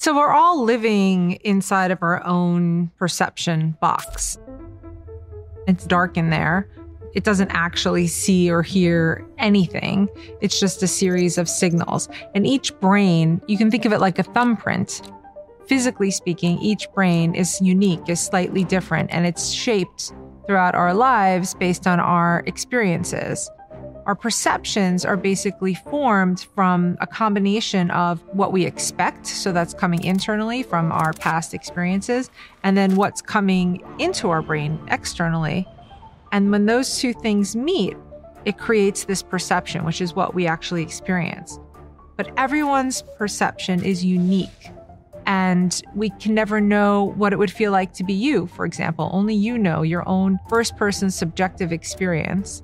So we're all living inside of our own perception box. It's dark in there. It doesn't actually see or hear anything. It's just a series of signals. And each brain, you can think of it like a thumbprint. Physically speaking, each brain is unique, is slightly different, and it's shaped throughout our lives based on our experiences our perceptions are basically formed from a combination of what we expect. So that's coming internally from our past experiences, and then what's coming into our brain externally. And when those two things meet, it creates this perception, which is what we actually experience. But everyone's perception is unique. And we can never know what it would feel like to be you, for example. Only you know your own first person subjective experience.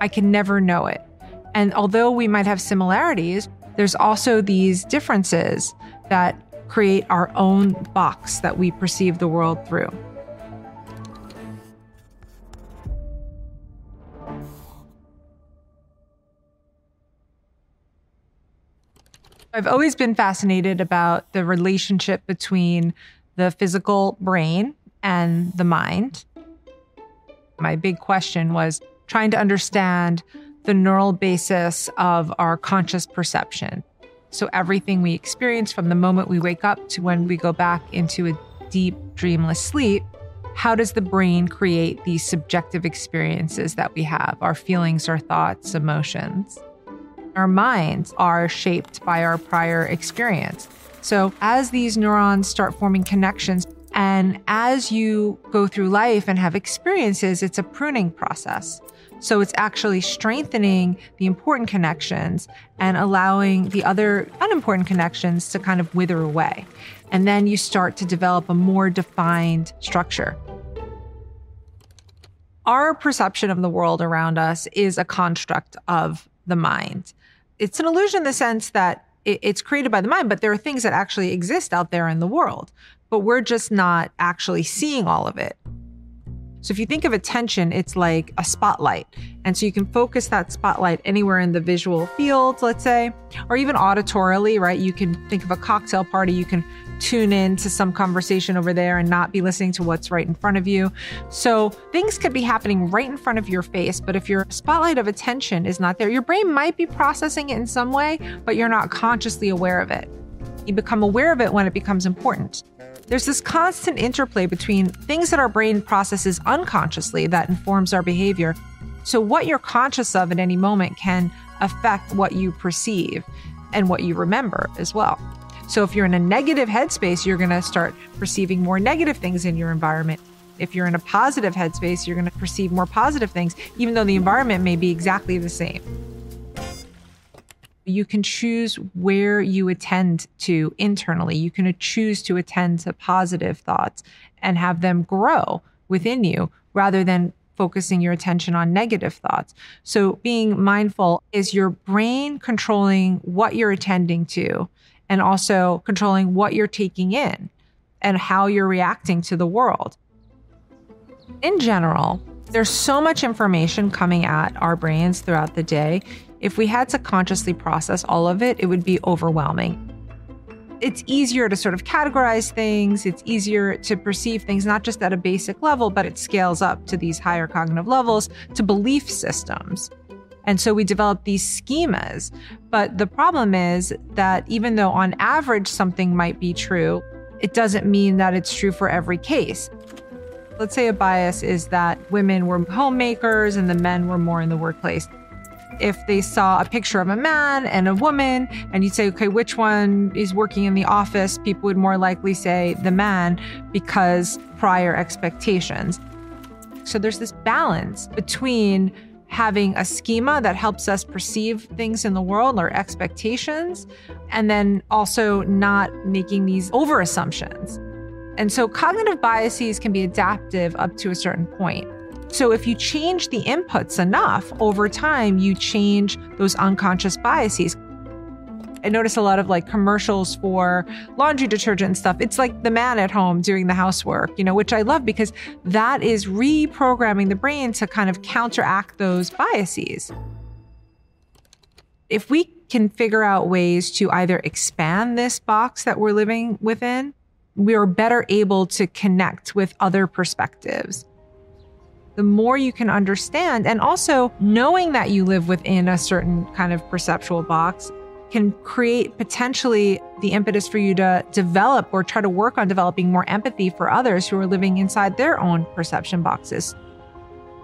I can never know it. And although we might have similarities, there's also these differences that create our own box that we perceive the world through. I've always been fascinated about the relationship between the physical brain and the mind. My big question was trying to understand the neural basis of our conscious perception. So, everything we experience from the moment we wake up to when we go back into a deep, dreamless sleep, how does the brain create these subjective experiences that we have, our feelings, our thoughts, emotions? Our minds are shaped by our prior experience. So, as these neurons start forming connections, and as you go through life and have experiences, it's a pruning process. So it's actually strengthening the important connections and allowing the other unimportant connections to kind of wither away. And then you start to develop a more defined structure. Our perception of the world around us is a construct of the mind. It's an illusion in the sense that it's created by the mind, but there are things that actually exist out there in the world, but we're just not actually seeing all of it. So if you think of attention, it's like a spotlight. And so you can focus that spotlight anywhere in the visual field, let's say, or even auditorily, right? You can think of a cocktail party, you can tune in to some conversation over there and not be listening to what's right in front of you. So things could be happening right in front of your face, but if your spotlight of attention is not there, your brain might be processing it in some way, but you're not consciously aware of it. You become aware of it when it becomes important. There's this constant interplay between things that our brain processes unconsciously that informs our behavior. So, what you're conscious of at any moment can affect what you perceive and what you remember as well. So, if you're in a negative headspace, you're going to start perceiving more negative things in your environment. If you're in a positive headspace, you're going to perceive more positive things, even though the environment may be exactly the same. You can choose where you attend to internally. You can choose to attend to positive thoughts and have them grow within you rather than focusing your attention on negative thoughts. So, being mindful is your brain controlling what you're attending to and also controlling what you're taking in and how you're reacting to the world. In general, there's so much information coming at our brains throughout the day. If we had to consciously process all of it, it would be overwhelming. It's easier to sort of categorize things, it's easier to perceive things not just at a basic level, but it scales up to these higher cognitive levels to belief systems. And so we develop these schemas. But the problem is that even though on average something might be true, it doesn't mean that it's true for every case. Let's say a bias is that women were homemakers and the men were more in the workplace. If they saw a picture of a man and a woman, and you'd say, okay, which one is working in the office? People would more likely say the man because prior expectations. So there's this balance between having a schema that helps us perceive things in the world or expectations, and then also not making these over assumptions. And so cognitive biases can be adaptive up to a certain point. So if you change the inputs enough over time, you change those unconscious biases. I notice a lot of like commercials for laundry detergent and stuff. It's like the man at home doing the housework, you know, which I love because that is reprogramming the brain to kind of counteract those biases. If we can figure out ways to either expand this box that we're living within, we are better able to connect with other perspectives the more you can understand. And also knowing that you live within a certain kind of perceptual box can create potentially the impetus for you to develop or try to work on developing more empathy for others who are living inside their own perception boxes.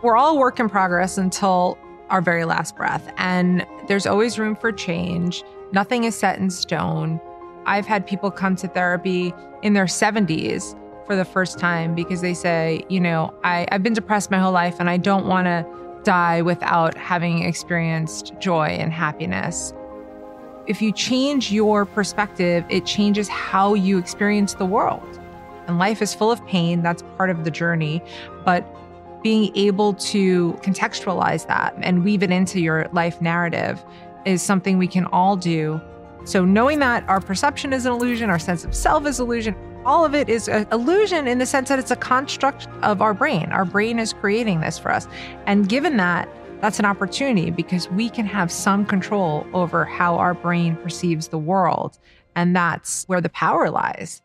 We're all work in progress until our very last breath, and there's always room for change. Nothing is set in stone. I've had people come to therapy in their 70s for the first time because they say, you know, I, I've been depressed my whole life and I don't want to die without having experienced joy and happiness if you change your perspective, it changes how you experience the world. And life is full of pain. That's part of the journey. But being able to contextualize that and weave it into your life narrative is something we can all do. So, knowing that our perception is an illusion, our sense of self is illusion, all of it is an illusion in the sense that it's a construct of our brain. Our brain is creating this for us. And given that, that's an opportunity because we can have some control over how our brain perceives the world. And that's where the power lies.